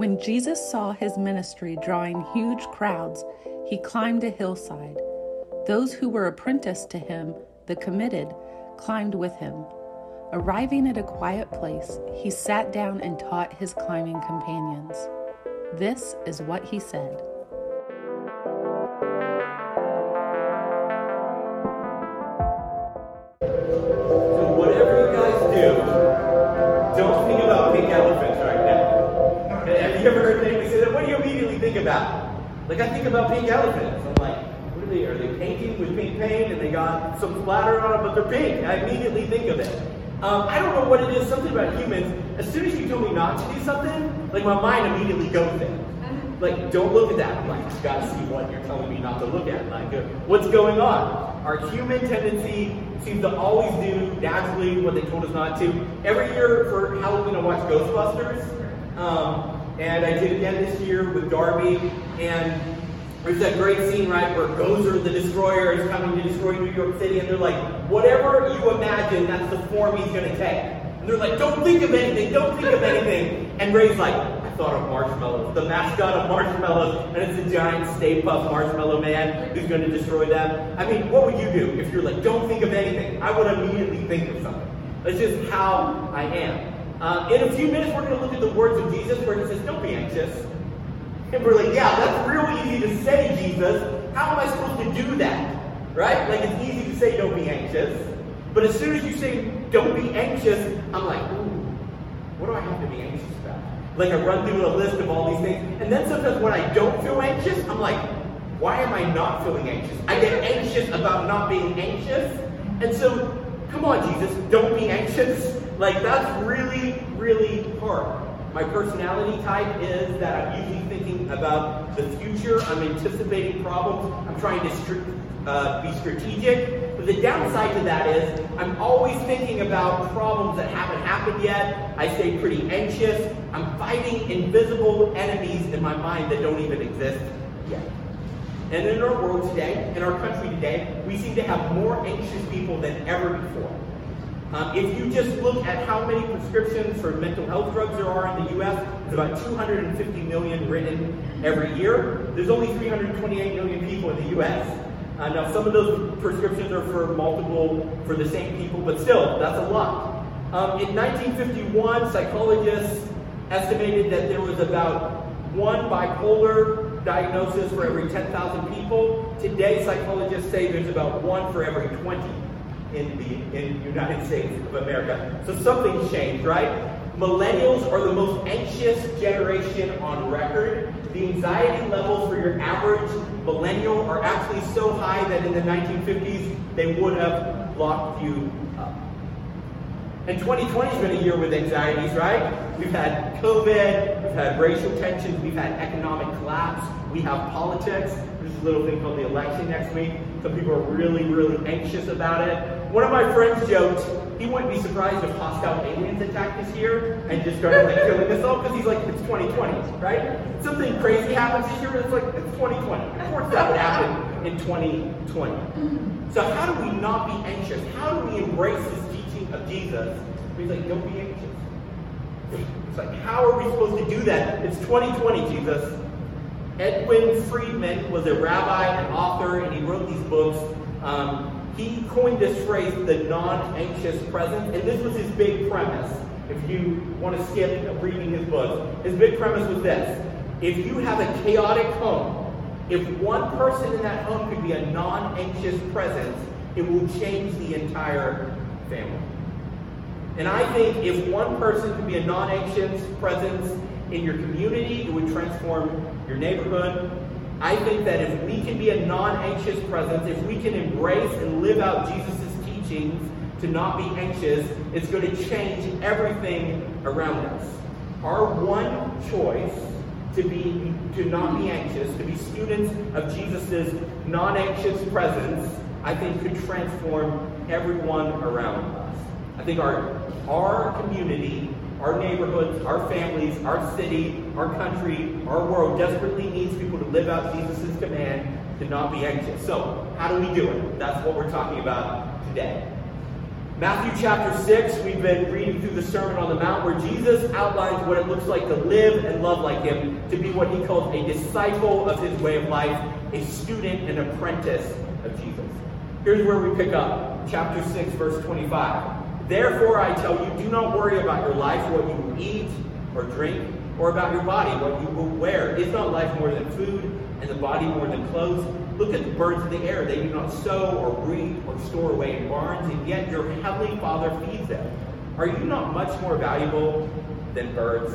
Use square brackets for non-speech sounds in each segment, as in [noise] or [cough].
When Jesus saw his ministry drawing huge crowds, he climbed a hillside. Those who were apprenticed to him, the committed, climbed with him. Arriving at a quiet place, he sat down and taught his climbing companions. This is what he said. About? Like I think about pink elephants. I'm like, what are they? Are they painting with pink paint and they got some splatter on them, but they're pink? I immediately think of it. Um, I don't know what it is, something about humans. As soon as you tell me not to do something, like my mind immediately goes there. Like, don't look at that. I'm like, you gotta see what you're telling me not to look at. Like, what's going on? Our human tendency seems to always do naturally what they told us not to. Every year for Halloween, I watch Ghostbusters. Um, and I did again this year with Darby. And there's that great scene, right, where Gozer the Destroyer is coming to destroy New York City, and they're like, whatever you imagine, that's the form he's going to take. And they're like, don't think of anything, don't think of anything. And Ray's like, I thought of marshmallows, the mascot of marshmallows, and it's a giant Stay Puft Marshmallow Man who's going to destroy them. I mean, what would you do if you're like, don't think of anything? I would immediately think of something. That's just how I am. Uh, in a few minutes, we're going to look at the words of Jesus where he says, don't be anxious. And we're like, yeah, that's real easy to say, Jesus. How am I supposed to do that? Right? Like, it's easy to say, don't be anxious. But as soon as you say, don't be anxious, I'm like, ooh, what do I have to be anxious about? Like, I run through a list of all these things. And then sometimes when I don't feel anxious, I'm like, why am I not feeling anxious? I get anxious about not being anxious. And so, come on, Jesus, don't be anxious. Like, that's really, really hard. My personality type is that I'm usually thinking about the future. I'm anticipating problems. I'm trying to str- uh, be strategic. But the downside to that is I'm always thinking about problems that haven't happened yet. I stay pretty anxious. I'm fighting invisible enemies in my mind that don't even exist yet. And in our world today, in our country today, we seem to have more anxious people than ever before. Um, if you just look at how many prescriptions for mental health drugs there are in the U.S., it's about 250 million written every year. There's only 328 million people in the U.S. Uh, now, some of those prescriptions are for multiple, for the same people, but still, that's a lot. Um, in 1951, psychologists estimated that there was about one bipolar diagnosis for every 10,000 people. Today, psychologists say there's about one for every 20 in the in United States of America. So something's changed, right? Millennials are the most anxious generation on record. The anxiety levels for your average millennial are actually so high that in the 1950s they would have locked you up. And 2020 has been a year with anxieties, right? We've had COVID, we've had racial tensions, we've had economic collapse, we have politics. There's a little thing called the election next week. Some people are really, really anxious about it. One of my friends joked he wouldn't be surprised if hostile aliens attacked this year and just started like killing us all because he's like, it's 2020, right? Something crazy happens this year, it's like, it's 2020. Of course that would happen in 2020. So how do we not be anxious? How do we embrace this teaching of Jesus? He's like, don't be anxious. It's like, how are we supposed to do that? It's 2020, Jesus. Edwin Friedman was a rabbi and author, and he wrote these books. Um, he coined this phrase, the non-anxious presence, and this was his big premise. If you want to skip reading his books, his big premise was this. If you have a chaotic home, if one person in that home could be a non-anxious presence, it will change the entire family. And I think if one person could be a non-anxious presence in your community, it would transform your neighborhood. I think that if we can be a non-anxious presence, if we can embrace and live out Jesus' teachings to not be anxious, it's going to change everything around us. Our one choice to be to not be anxious, to be students of Jesus' non-anxious presence, I think could transform everyone around us. I think our our community, our neighborhoods, our families, our city, our country, our world desperately needs people to live out Jesus' command to not be anxious. So, how do we do it? That's what we're talking about today. Matthew chapter 6, we've been reading through the Sermon on the Mount where Jesus outlines what it looks like to live and love like him, to be what he calls a disciple of his way of life, a student and apprentice of Jesus. Here's where we pick up chapter 6, verse 25. Therefore, I tell you, do not worry about your life, what you eat or drink, or about your body, what you will wear. Is not life more than food, and the body more than clothes? Look at the birds of the air. They do not sow or reap or store away in barns, and yet your heavenly Father feeds them. Are you not much more valuable than birds?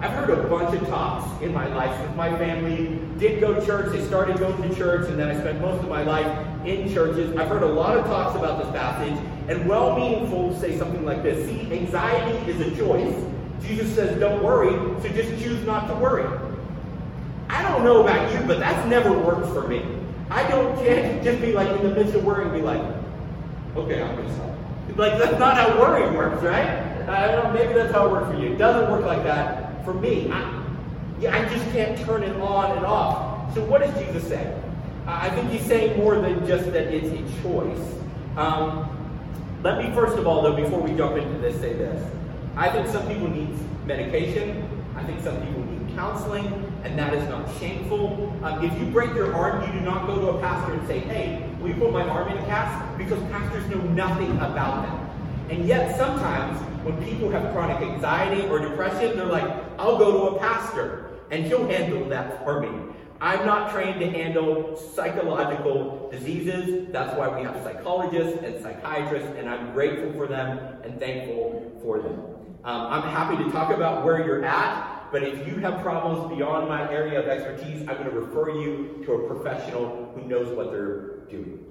I've heard a bunch of talks in my life my family did go to church. They started going to church, and then I spent most of my life in churches. I've heard a lot of talks about this passage, and well meaning folks say something like this See, anxiety is a choice. Jesus says, don't worry, so just choose not to worry. I don't know about you, but that's never worked for me. I don't can't [laughs] just be like in the midst of worrying, be like, okay, I'm going to stop. Like, that's not how worry works, right? Uh, I don't know, maybe that's how it works for you. It doesn't work like that for me. I, I just can't turn it on and off. So, what does Jesus say? I think he's saying more than just that it's a choice. Um, let me, first of all, though, before we jump into this, say this. I think some people need medication. I think some people need counseling, and that is not shameful. Um, if you break your arm, you do not go to a pastor and say, hey, will you put my arm in a cast? Because pastors know nothing about that. And yet, sometimes when people have chronic anxiety or depression, they're like, I'll go to a pastor and he'll handle that for me. I'm not trained to handle psychological diseases. That's why we have psychologists and psychiatrists, and I'm grateful for them and thankful for them. Um, I'm happy to talk about where you're at, but if you have problems beyond my area of expertise, I'm going to refer you to a professional who knows what they're doing.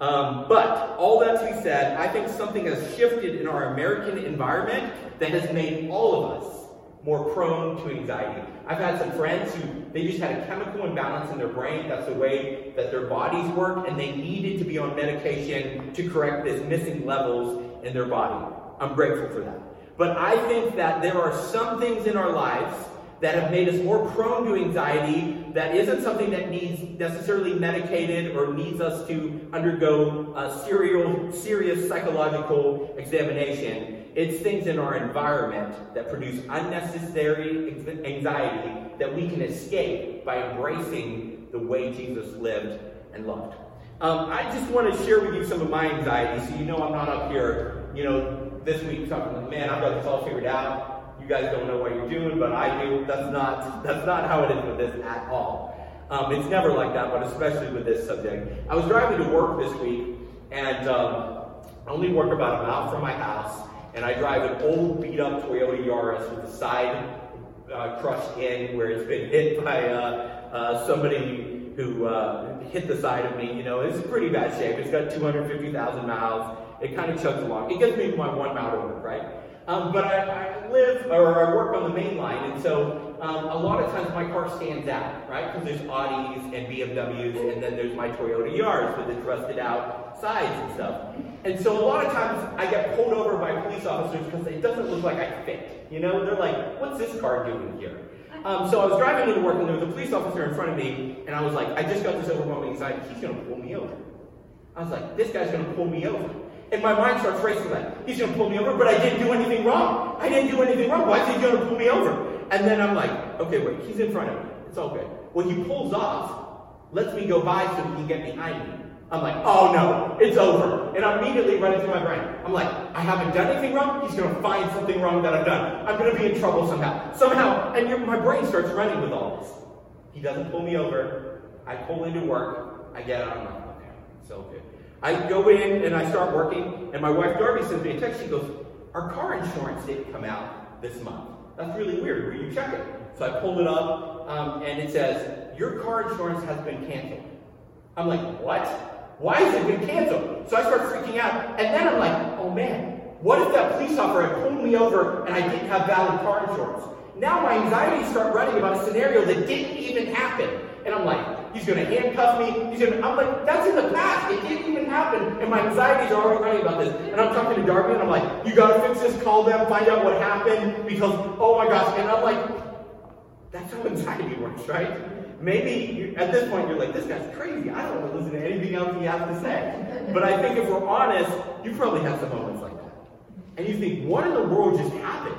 Um, but all that to be said, I think something has shifted in our American environment that has made all of us more prone to anxiety. I've had some friends who they just had a chemical imbalance in their brain. That's the way that their bodies work, and they needed to be on medication to correct this missing levels in their body. I'm grateful for that. But I think that there are some things in our lives that have made us more prone to anxiety that isn't something that needs necessarily medicated or needs us to undergo a serial, serious psychological examination. It's things in our environment that produce unnecessary anxiety that we can escape by embracing the way Jesus lived and loved. Um, I just want to share with you some of my anxiety so you know I'm not up here, you know, this week talking man, I've got this all figured out guys don't know what you're doing, but I do. That's not that's not how it is with this at all. Um, it's never like that, but especially with this subject. I was driving to work this week, and um, I only work about a mile from my house, and I drive an old beat up Toyota Yaris with the side uh, crushed in where it's been hit by uh, uh, somebody who uh, hit the side of me. You know, it's pretty bad shape. It's got 250,000 miles. It kind of chugs along. It gets me to my one mile to work, right? Um, but I, I, live or I work on the main line, and so um, a lot of times my car stands out, right? Because there's Audis and BMWs, and then there's my Toyota Yaris with its rusted out sides and stuff. And so a lot of times I get pulled over by police officers because it doesn't look like I fit. You know, they're like, "What's this car doing here?" Um, so I was driving into work, and there was a police officer in front of me, and I was like, "I just got this overwhelming anxiety. He's going to pull me over." I was like, "This guy's going to pull me over." And my mind starts racing like, he's going to pull me over, but I didn't do anything wrong. I didn't do anything wrong. Why is he going to pull me over? And then I'm like, okay, wait, he's in front of me. It's all good. When he pulls off, lets me go by so he can get behind me. I'm like, oh no, it's over. And I'm immediately running through my brain. I'm like, I haven't done anything wrong. He's going to find something wrong that I've done. I'm going to be in trouble somehow. Somehow. And my brain starts running with all this. He doesn't pull me over. I pull into work. I get out. I'm like, okay, it's all good. I go in and I start working, and my wife Darby sends me a text. She goes, Our car insurance didn't come out this month. That's really weird. Will you check it? So I pulled it up, um, and it says, Your car insurance has been canceled. I'm like, What? Why has it been canceled? So I start freaking out, and then I'm like, Oh man, what if that police officer had pulled me over and I didn't have valid car insurance? Now my anxieties start running about a scenario that didn't even happen. And I'm like, he's going to handcuff me. He's going to, I'm like, that's in the past. It didn't even happen. And my anxieties are already running about this. And I'm talking to Darby and I'm like, you got to fix this. Call them. Find out what happened. Because, oh my gosh. And I'm like, that's how anxiety works, right? Maybe at this point you're like, this guy's crazy. I don't want to listen to anything else he has to say. But I think if we're honest, you probably have some moments like that. And you think, what in the world just happened?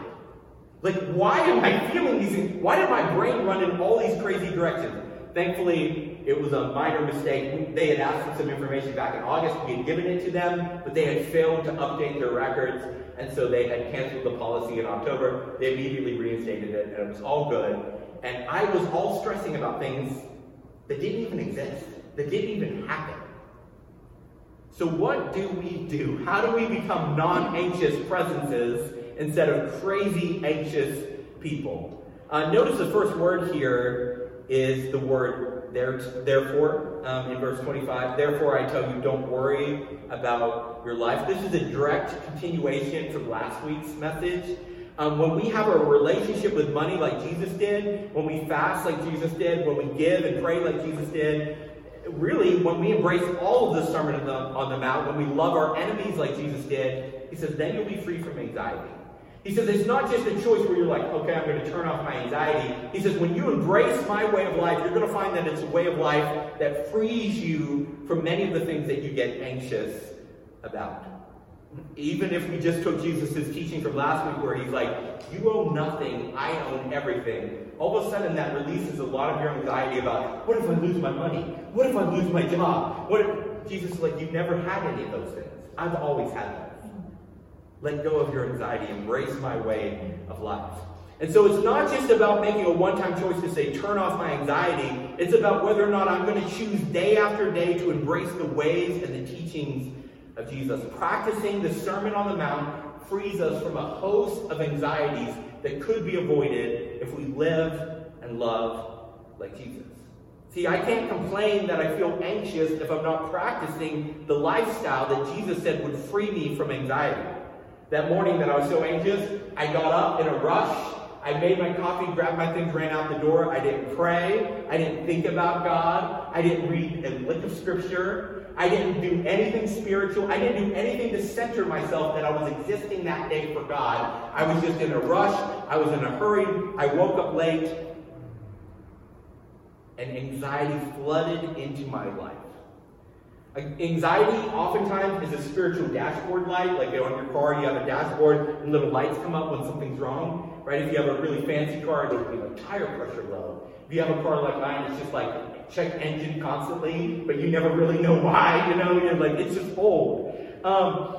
Like, why am I feeling these? Why did my brain run in all these crazy directions? Thankfully, it was a minor mistake. They had asked for some information back in August. We had given it to them, but they had failed to update their records, and so they had canceled the policy in October. They immediately reinstated it, and it was all good. And I was all stressing about things that didn't even exist, that didn't even happen. So, what do we do? How do we become non anxious presences instead of crazy anxious people? Uh, notice the first word here is the word there, therefore um, in verse 25. Therefore, I tell you, don't worry about your life. This is a direct continuation from last week's message. Um, when we have a relationship with money like Jesus did, when we fast like Jesus did, when we give and pray like Jesus did, really, when we embrace all of the Sermon on the, on the Mount, when we love our enemies like Jesus did, he says, then you'll be free from anxiety. He says it's not just a choice where you're like, okay, I'm going to turn off my anxiety. He says when you embrace my way of life, you're going to find that it's a way of life that frees you from many of the things that you get anxious about. Even if we just took Jesus' teaching from last week where he's like, you own nothing, I own everything. All of a sudden that releases a lot of your anxiety about, what if I lose my money? What if I lose my job? What if Jesus is like, you've never had any of those things. I've always had them. Let go of your anxiety. Embrace my way of life. And so it's not just about making a one time choice to say, turn off my anxiety. It's about whether or not I'm going to choose day after day to embrace the ways and the teachings of Jesus. Practicing the Sermon on the Mount frees us from a host of anxieties that could be avoided if we live and love like Jesus. See, I can't complain that I feel anxious if I'm not practicing the lifestyle that Jesus said would free me from anxiety. That morning that I was so anxious, I got up in a rush. I made my coffee, grabbed my things, ran out the door. I didn't pray. I didn't think about God. I didn't read a lick of scripture. I didn't do anything spiritual. I didn't do anything to center myself that I was existing that day for God. I was just in a rush. I was in a hurry. I woke up late. And anxiety flooded into my life. Anxiety oftentimes is a spiritual dashboard light. Like on your car, you have a dashboard and little lights come up when something's wrong. Right? If you have a really fancy car, it'll be like tire pressure low. If you have a car like mine, it's just like check engine constantly, but you never really know [laughs] why. You know, you're like it's just old. Um,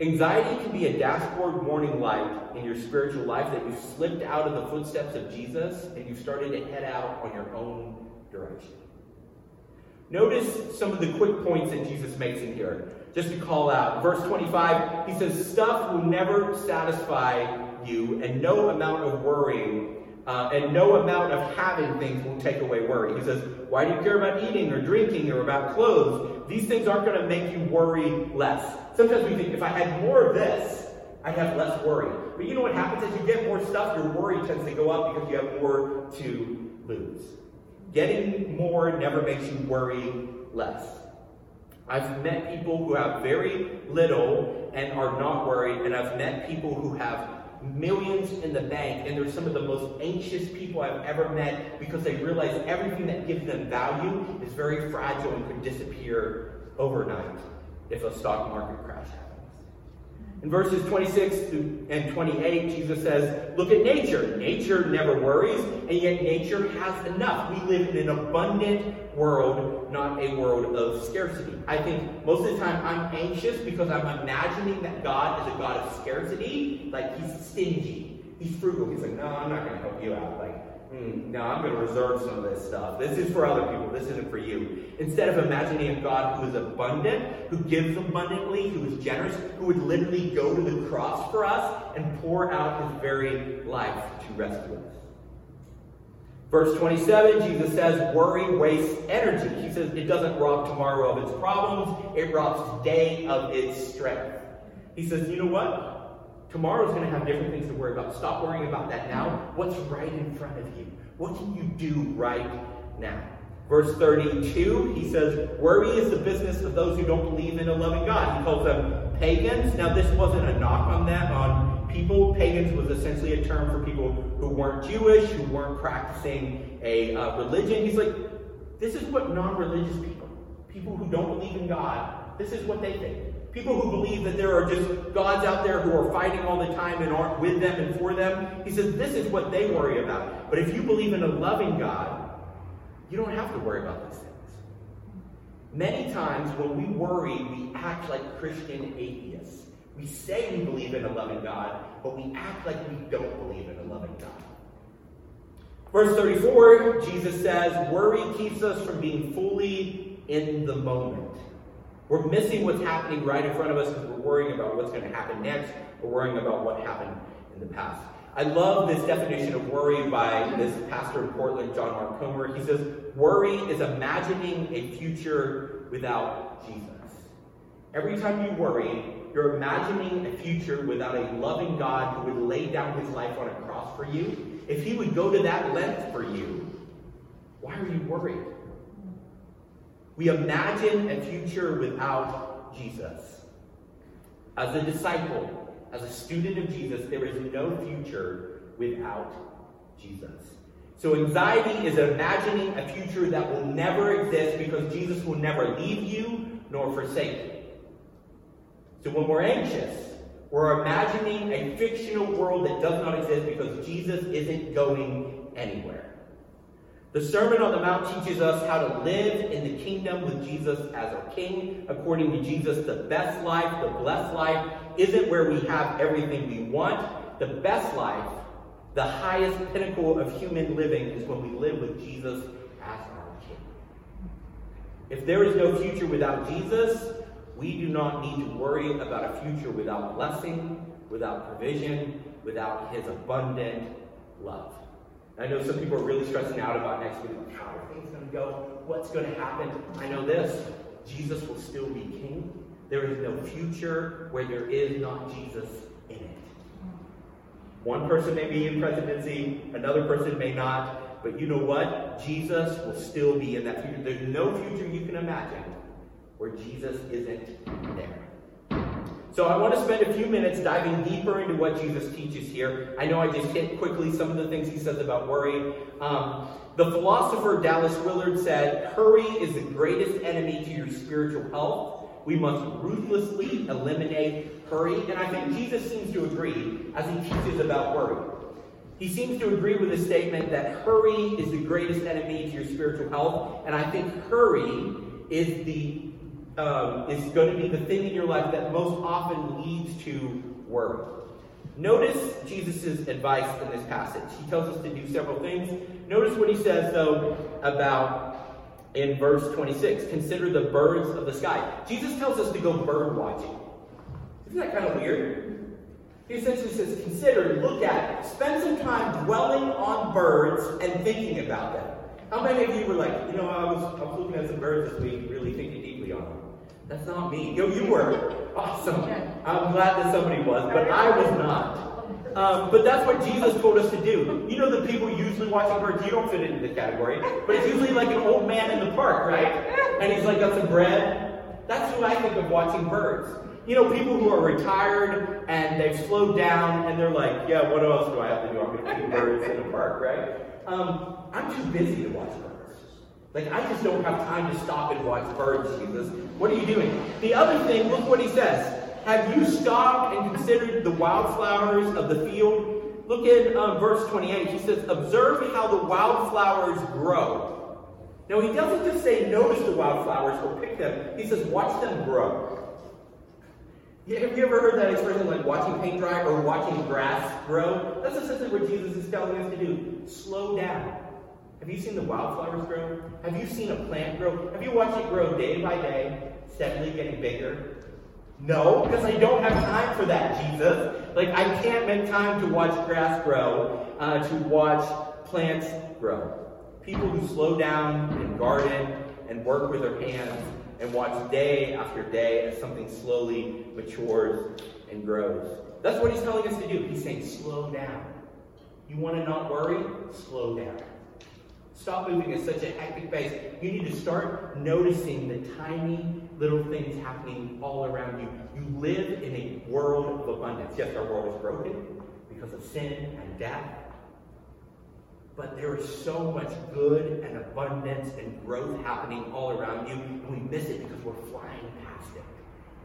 anxiety can be a dashboard warning light in your spiritual life that you slipped out of the footsteps of Jesus and you started to head out on your own direction. Notice some of the quick points that Jesus makes in here, just to call out. Verse 25, he says, Stuff will never satisfy you, and no amount of worrying uh, and no amount of having things will take away worry. He says, Why do you care about eating or drinking or about clothes? These things aren't going to make you worry less. Sometimes we think, if I had more of this, I'd have less worry. But you know what happens as you get more stuff, your worry tends to go up because you have more to lose. Getting more never makes you worry less. I've met people who have very little and are not worried, and I've met people who have millions in the bank, and they're some of the most anxious people I've ever met because they realize everything that gives them value is very fragile and could disappear overnight if a stock market crash happens. In verses 26 and 28, Jesus says, Look at nature. Nature never worries, and yet nature has enough. We live in an abundant world, not a world of scarcity. I think most of the time I'm anxious because I'm imagining that God is a God of scarcity, like he's stingy. He's frugal. He's like, no, I'm not going to help you out. Like, Hmm, now I'm going to reserve some of this stuff. This is for other people. This isn't for you. Instead of imagining a God who is abundant, who gives abundantly, who is generous, who would literally go to the cross for us and pour out his very life to rescue us. Verse 27, Jesus says, worry wastes energy. He says it doesn't rob tomorrow of its problems, it robs today of its strength. He says, you know what? Tomorrow's going to have different things to worry about. Stop worrying about that now. What's right in front of you? What can you do right now? Verse 32, he says, Worry is the business of those who don't believe in a loving God. He calls them pagans. Now, this wasn't a knock on that, on people. Pagans was essentially a term for people who weren't Jewish, who weren't practicing a uh, religion. He's like, this is what non religious people, people who don't believe in God, this is what they think. People who believe that there are just gods out there who are fighting all the time and aren't with them and for them. He says this is what they worry about. But if you believe in a loving God, you don't have to worry about these things. Many times when we worry, we act like Christian atheists. We say we believe in a loving God, but we act like we don't believe in a loving God. Verse 34, Jesus says, Worry keeps us from being fully in the moment. We're missing what's happening right in front of us because we're worrying about what's going to happen next. We're worrying about what happened in the past. I love this definition of worry by this pastor in Portland, John Mark Comer. He says, Worry is imagining a future without Jesus. Every time you worry, you're imagining a future without a loving God who would lay down his life on a cross for you. If he would go to that length for you, why are you worried? We imagine a future without Jesus. As a disciple, as a student of Jesus, there is no future without Jesus. So anxiety is imagining a future that will never exist because Jesus will never leave you nor forsake you. So when we're anxious, we're imagining a fictional world that does not exist because Jesus isn't going anywhere. The Sermon on the Mount teaches us how to live in the kingdom with Jesus as our King. According to Jesus, the best life, the blessed life, isn't where we have everything we want. The best life, the highest pinnacle of human living, is when we live with Jesus as our King. If there is no future without Jesus, we do not need to worry about a future without blessing, without provision, without His abundant love. I know some people are really stressing out about next week. Like, how are things going to go? What's going to happen? I know this Jesus will still be king. There is no future where there is not Jesus in it. One person may be in presidency, another person may not, but you know what? Jesus will still be in that future. There's no future you can imagine where Jesus isn't there. So I want to spend a few minutes diving deeper into what Jesus teaches here. I know I just hit quickly some of the things he says about worry. Um, the philosopher Dallas Willard said, Hurry is the greatest enemy to your spiritual health. We must ruthlessly eliminate hurry. And I think Jesus seems to agree as he teaches about worry. He seems to agree with the statement that hurry is the greatest enemy to your spiritual health. And I think hurry is the um, is going to be the thing in your life that most often leads to worry. Notice Jesus' advice in this passage. He tells us to do several things. Notice what he says, though, about in verse 26 consider the birds of the sky. Jesus tells us to go bird watching. Isn't that kind of weird? He essentially says, consider, look at, spend some time dwelling on birds and thinking about them. How many of you were like, you know, I was, I was looking at some birds this week, really thinking deeply on them? That's not me. Yo, you were. Awesome. I'm glad that somebody was, but I was not. Um, but that's what Jesus told us to do. You know the people usually watching birds, you don't fit into the category, but it's usually like an old man in the park, right? And he's like got some bread. That's who I think of watching birds. You know, people who are retired and they've slowed down and they're like, yeah, what else do I have to do? I'm going to feed birds in the park, right? Um, I'm too busy to watch birds. Like, I just don't have time to stop and watch birds, Jesus. What are you doing? The other thing, look what he says. Have you stopped and considered the wildflowers of the field? Look at um, verse 28. He says, Observe how the wildflowers grow. Now, he doesn't just say, Notice the wildflowers or pick them. He says, Watch them grow. Have you ever heard that expression like, watching paint dry or watching grass grow. That's essentially what Jesus is telling us to do. Slow down. Have you seen the wildflowers grow? Have you seen a plant grow? Have you watched it grow day by day, steadily getting bigger? No, because I don't have time for that, Jesus. Like, I can't make time to watch grass grow, uh, to watch plants grow. People who slow down and garden and work with their hands and watch day after day as something slowly matures and grows. That's what he's telling us to do. He's saying, slow down. You want to not worry? Slow down. Stop moving at such a hectic pace. You need to start noticing the tiny little things happening all around you. You live in a world of abundance. Yes, our world is broken because of sin and death. But there is so much good and abundance and growth happening all around you, and we miss it because we're flying past it.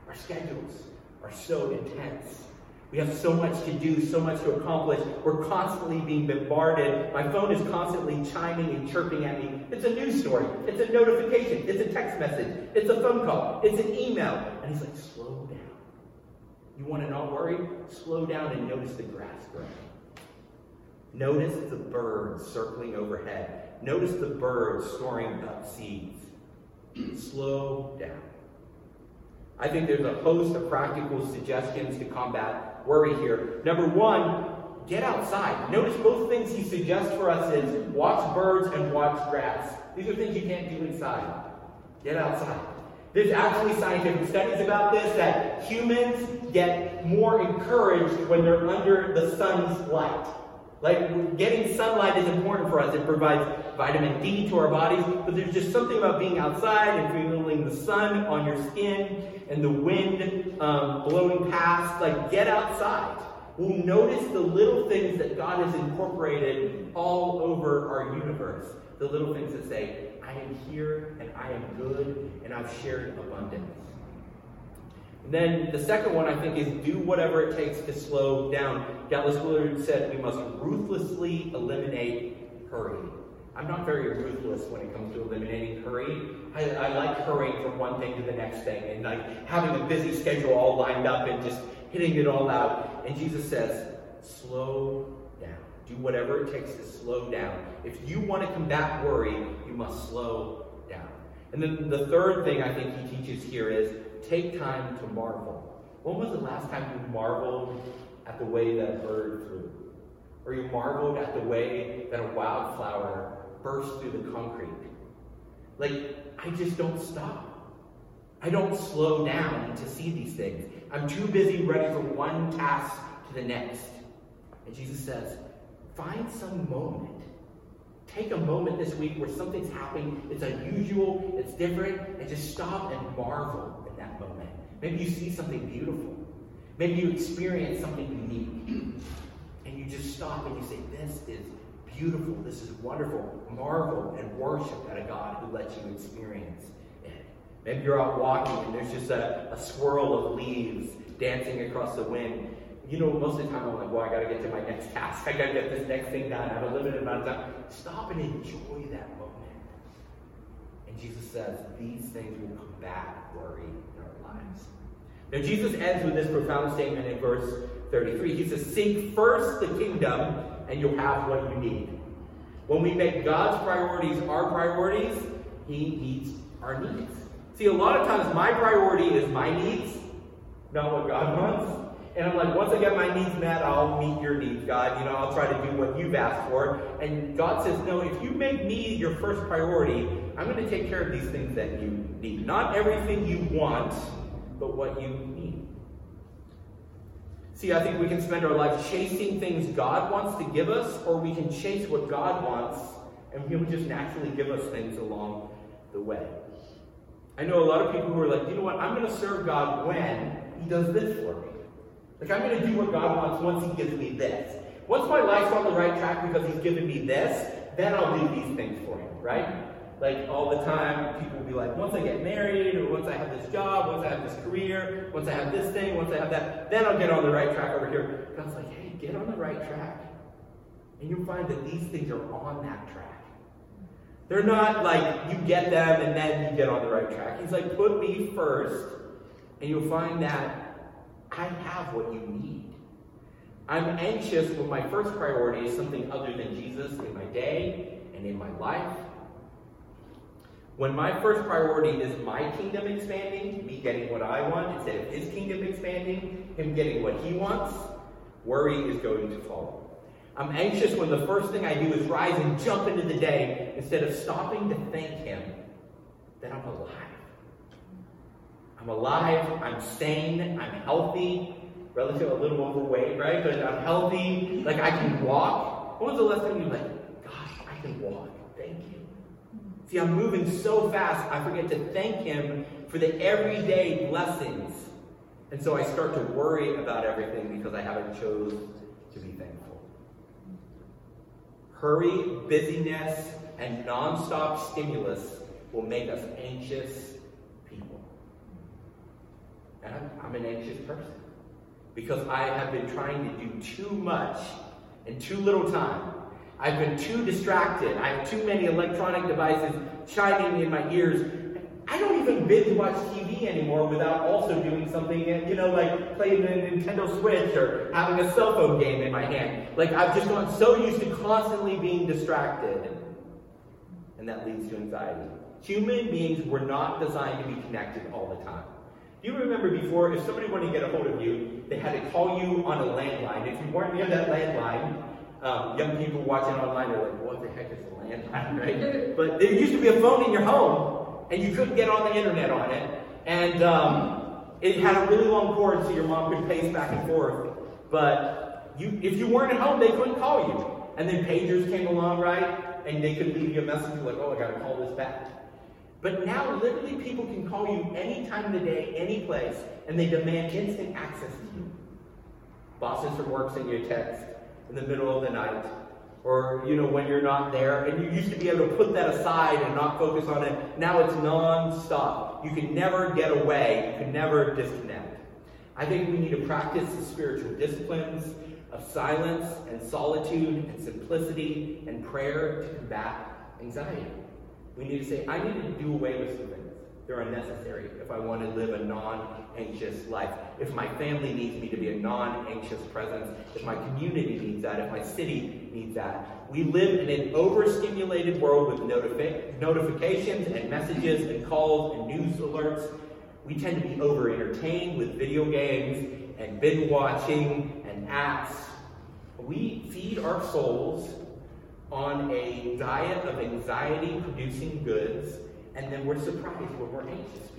Our schedules are so intense. We have so much to do, so much to accomplish. We're constantly being bombarded. My phone is constantly chiming and chirping at me. It's a news story. It's a notification. It's a text message. It's a phone call. It's an email. And he's like, slow down. You want to not worry? Slow down and notice the grass growing. Notice the birds circling overhead. Notice the birds storing up seeds. Slow down. I think there's a host of practical suggestions to combat worry here. Number one, get outside. Notice both things he suggests for us is watch birds and watch grass. These are things you can't do inside. Get outside. There's actually scientific studies about this that humans get more encouraged when they're under the sun's light. Like getting sunlight is important for us. It provides vitamin D to our bodies, but there's just something about being outside and feeling the sun on your skin and the wind um, blowing past. Like get outside. We'll notice the little things that God has incorporated all over our universe. The little things that say, I am here and I am good and I've shared abundance. And then the second one, I think, is do whatever it takes to slow down. Dallas Willard said we must ruthlessly eliminate hurry. I'm not very ruthless when it comes to eliminating hurry. I, I, like hurrying from one thing to the next thing and like having a busy schedule all lined up and just hitting it all out. And Jesus says, slow down. Do whatever it takes to slow down. If you want to combat worry, you must slow down. And then the third thing I think he teaches here is take time to marvel. When was the last time you marveled at the way that a bird flew? Or you marveled at the way that a wildflower burst through the concrete? Like, I just don't stop. I don't slow down to see these things. I'm too busy running from one task to the next. And Jesus says, find some moment. Take a moment this week where something's happening, it's unusual, it's different, and just stop and marvel at that moment. Maybe you see something beautiful. Maybe you experience something unique. And you just stop and you say, This is beautiful. This is wonderful. Marvel and worship at a God who lets you experience it. Maybe you're out walking and there's just a, a swirl of leaves dancing across the wind. You know, most of the time I'm like, well, I got to get to my next task. I got to get this next thing done. I have a limited amount of time. Stop and enjoy that moment. And Jesus says these things will combat worry in our lives. Now, Jesus ends with this profound statement in verse 33. He says, Seek first the kingdom, and you'll have what you need. When we make God's priorities our priorities, He meets our needs. See, a lot of times my priority is my needs, not what God [laughs] wants. And I'm like, once I get my needs met, I'll meet your needs, God. You know, I'll try to do what you've asked for. And God says, no, if you make me your first priority, I'm going to take care of these things that you need. Not everything you want, but what you. See, I think we can spend our life chasing things God wants to give us, or we can chase what God wants, and He'll just naturally give us things along the way. I know a lot of people who are like, you know what, I'm going to serve God when He does this for me. Like, I'm going to do what God wants once He gives me this. Once my life's on the right track because He's given me this, then I'll do these things for Him, right? Like, all the time, people will be like, once I get married, or once I have this job, once I have this career, once I have this thing, once I have that, then I'll get on the right track over here. God's like, hey, get on the right track. And you'll find that these things are on that track. They're not like you get them and then you get on the right track. He's like, put me first, and you'll find that I have what you need. I'm anxious when my first priority is something other than Jesus in my day and in my life. When my first priority is my kingdom expanding, me getting what I want, instead of his kingdom expanding, him getting what he wants, worry is going to follow. I'm anxious when the first thing I do is rise and jump into the day instead of stopping to thank him that I'm alive. I'm alive, I'm sane, I'm healthy, relative a little overweight, right? But I'm healthy, like I can walk. When was the last time you were like, gosh, I can walk? See, I'm moving so fast, I forget to thank Him for the everyday blessings. And so I start to worry about everything because I haven't chose to be thankful. Hurry, busyness, and nonstop stimulus will make us anxious people. And I'm, I'm an anxious person because I have been trying to do too much in too little time. I've been too distracted. I have too many electronic devices chiming in my ears. I don't even binge watch TV anymore without also doing something, you know, like playing a Nintendo Switch or having a cell phone game in my hand. Like I've just gotten so used to constantly being distracted. And that leads to anxiety. Human beings were not designed to be connected all the time. Do you remember before, if somebody wanted to get a hold of you, they had to call you on a landline. If you weren't near that landline, um, young people watching online are like, what the heck is a landline, [laughs] right? [laughs] but there used to be a phone in your home, and you couldn't get on the internet on it. And um, it had a really long cord so your mom could pace back and forth. But you, if you weren't at home, they couldn't call you. And then pagers came along, right? And they could leave you a message like, oh, I got to call this back. But now, literally, people can call you any time of the day, any place, and they demand instant access to you. Bosses from work send you a text in the middle of the night, or you know when you're not there, and you used to be able to put that aside and not focus on it. Now it's non-stop. You can never get away. You can never disconnect. I think we need to practice the spiritual disciplines of silence and solitude and simplicity and prayer to combat anxiety. We need to say, I need to do away with some things. They're unnecessary if I want to live a non anxious life. If my family needs me to be a non anxious presence, if my community needs that, if my city needs that. We live in an overstimulated world with notifi- notifications and messages and calls and news alerts. We tend to be over entertained with video games and binge watching and apps. We feed our souls on a diet of anxiety producing goods, and then we're surprised when we're anxious.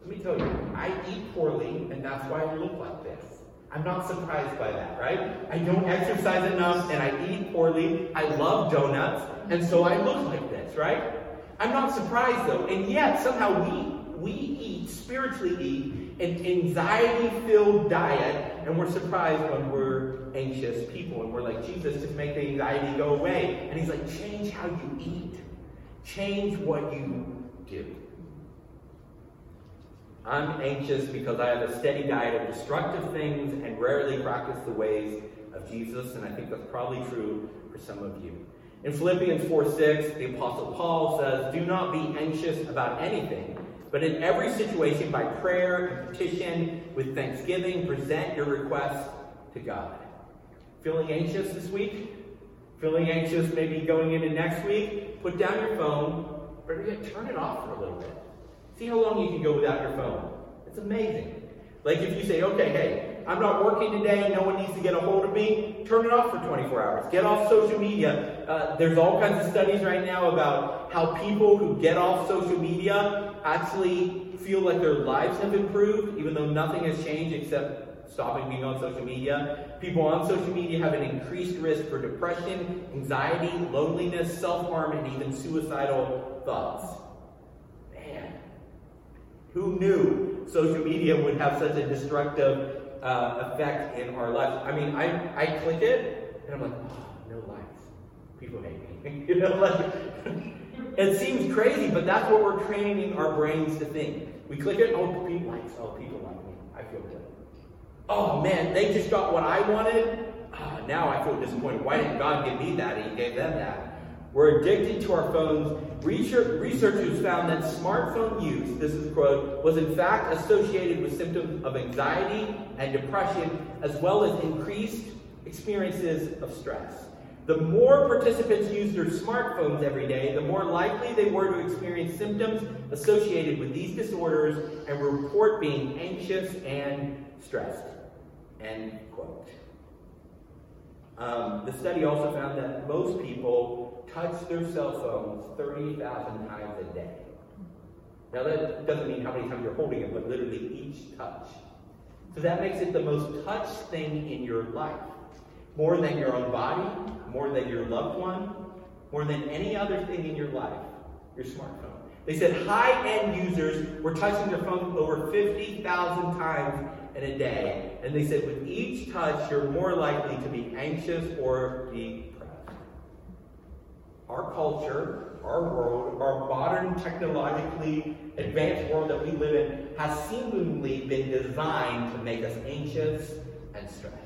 Let me tell you, I eat poorly, and that's why I look like this. I'm not surprised by that, right? I don't exercise enough, and I eat poorly. I love donuts, and so I look like this, right? I'm not surprised though, and yet somehow we we eat spiritually eat an anxiety-filled diet, and we're surprised when we're anxious people. And we're like, Jesus, just make the anxiety go away. And he's like, change how you eat, change what you do. I'm anxious because I have a steady diet of destructive things and rarely practice the ways of Jesus, and I think that's probably true for some of you. In Philippians 4 6, the Apostle Paul says, Do not be anxious about anything, but in every situation, by prayer and petition, with thanksgiving, present your requests to God. Feeling anxious this week? Feeling anxious maybe going into next week? Put down your phone, yet, turn it off for a little bit. See how long you can go without your phone. It's amazing. Like if you say, okay, hey, I'm not working today, no one needs to get a hold of me, turn it off for 24 hours. Get off social media. Uh, there's all kinds of studies right now about how people who get off social media actually feel like their lives have improved, even though nothing has changed except stopping being on social media. People on social media have an increased risk for depression, anxiety, loneliness, self harm, and even suicidal thoughts. Who knew social media would have such a destructive uh, effect in our lives? I mean, I, I click it, and I'm like, oh, no likes. People hate me. [laughs] you know, like, [laughs] it seems crazy, but that's what we're training our brains to think. We click it, oh, people likes, oh, people like me. I feel good oh man, they just got what I wanted. Uh, now I feel disappointed. Why didn't God give me that? He gave them that. We're addicted to our phones. researchers found that smartphone use, this is quote, was in fact associated with symptoms of anxiety and depression, as well as increased experiences of stress. The more participants used their smartphones every day, the more likely they were to experience symptoms associated with these disorders and report being anxious and stressed. End quote. Um, the study also found that most people touch their cell phones 30,000 times a day. Now, that doesn't mean how many times you're holding it, but literally each touch. So that makes it the most touched thing in your life. More than your own body, more than your loved one, more than any other thing in your life, your smartphone. They said high end users were touching their phone over 50,000 times a day. And they said with each touch, you're more likely to be anxious or depressed. Our culture, our world, our modern technologically advanced world that we live in has seemingly been designed to make us anxious and stressed.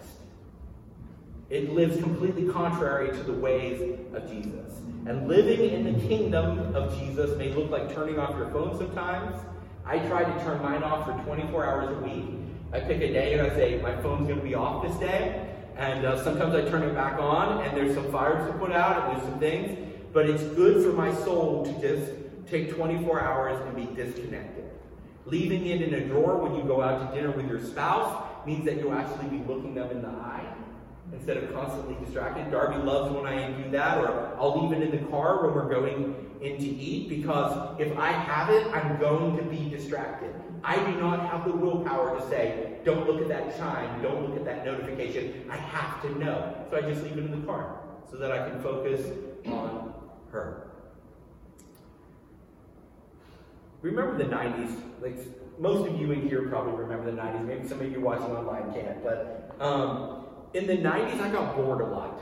It lives completely contrary to the ways of Jesus. And living in the kingdom of Jesus may look like turning off your phone sometimes. I try to turn mine off for 24 hours a week. I pick a day and I say, my phone's going to be off this day. And uh, sometimes I turn it back on, and there's some fires to put out, and there's some things. But it's good for my soul to just take 24 hours and be disconnected. Leaving it in a drawer when you go out to dinner with your spouse means that you'll actually be looking them in the eye instead of constantly distracted. Darby loves when I do that, or I'll leave it in the car when we're going in to eat because if I have it, I'm going to be distracted. I do not have the willpower to say, don't look at that chime, don't look at that notification. I have to know. So I just leave it in the car so that I can focus on her. Remember the 90s? Like most of you in here probably remember the 90s. Maybe some of you watching online can't, but um, in the 90s, I got bored a lot.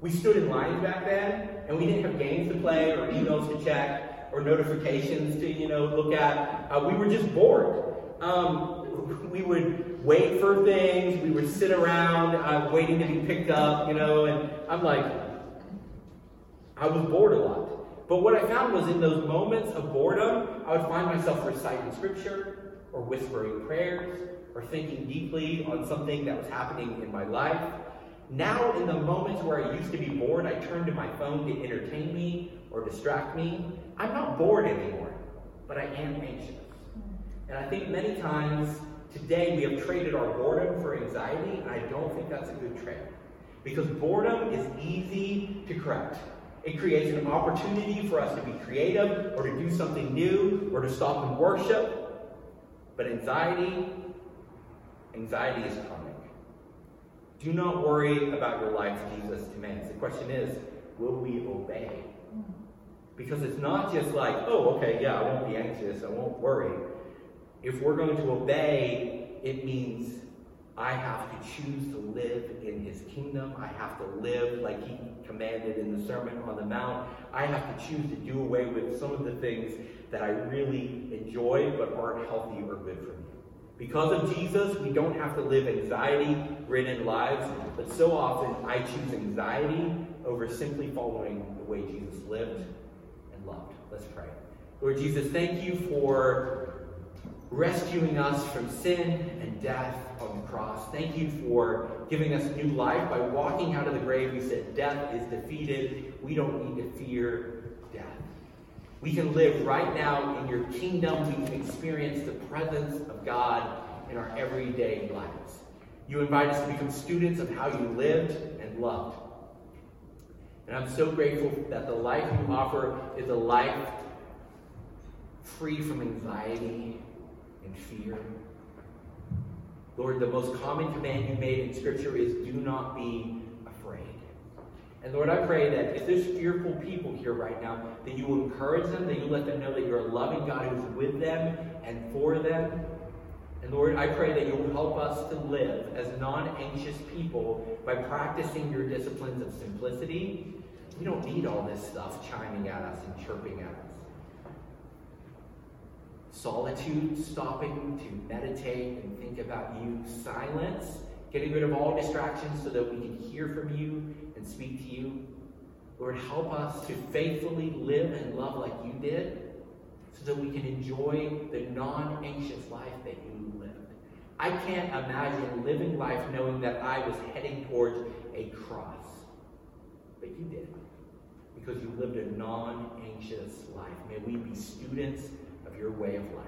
We stood in lines back then, and we didn't have games to play or emails to check or notifications to, you know, look at. Uh, we were just bored. Um, we would wait for things. We would sit around uh, waiting to be picked up, you know, and I'm like, I was bored a lot. But what I found was in those moments of boredom, I would find myself reciting scripture or whispering prayers or thinking deeply on something that was happening in my life. Now, in the moments where I used to be bored, I turn to my phone to entertain me or distract me. I'm not bored anymore, but I am anxious. And I think many times today we have traded our boredom for anxiety, and I don't think that's a good trade. Because boredom is easy to correct. It creates an opportunity for us to be creative or to do something new or to stop and worship. But anxiety Anxiety is coming. Do not worry about your life, Jesus commands. The question is, will we obey? Because it's not just like, oh, okay, yeah, I won't be anxious, I won't worry. If we're going to obey, it means I have to choose to live in his kingdom. I have to live like he commanded in the Sermon on the Mount. I have to choose to do away with some of the things that I really enjoy but aren't healthy or good for me. Because of Jesus, we don't have to live anxiety ridden lives, but so often I choose anxiety over simply following way Jesus lived and loved. Let's pray. Lord Jesus, thank you for rescuing us from sin and death on the cross. Thank you for giving us new life by walking out of the grave. You said death is defeated. We don't need to fear death. We can live right now in your kingdom. We can experience the presence of God in our everyday lives. You invite us to become students of how you lived and loved. And I'm so grateful that the life you offer is a life free from anxiety and fear. Lord, the most common command you made in Scripture is do not be afraid. and Lord, I pray that if there's fearful people here right now, that you encourage them, that you let them know that you're a loving God who's with them and for them. And Lord, I pray that you'll help us to live as non anxious people by practicing your disciplines of simplicity. We don't need all this stuff chiming at us and chirping at us. Solitude, stopping to meditate and think about you. Silence, getting rid of all distractions so that we can hear from you and speak to you. Lord, help us to faithfully live and love like you did so that we can enjoy the non anxious life that you lived. I can't imagine living life knowing that I was heading towards a cross, but you did because you lived a non anxious life. May we be students of your way of life.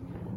Amen.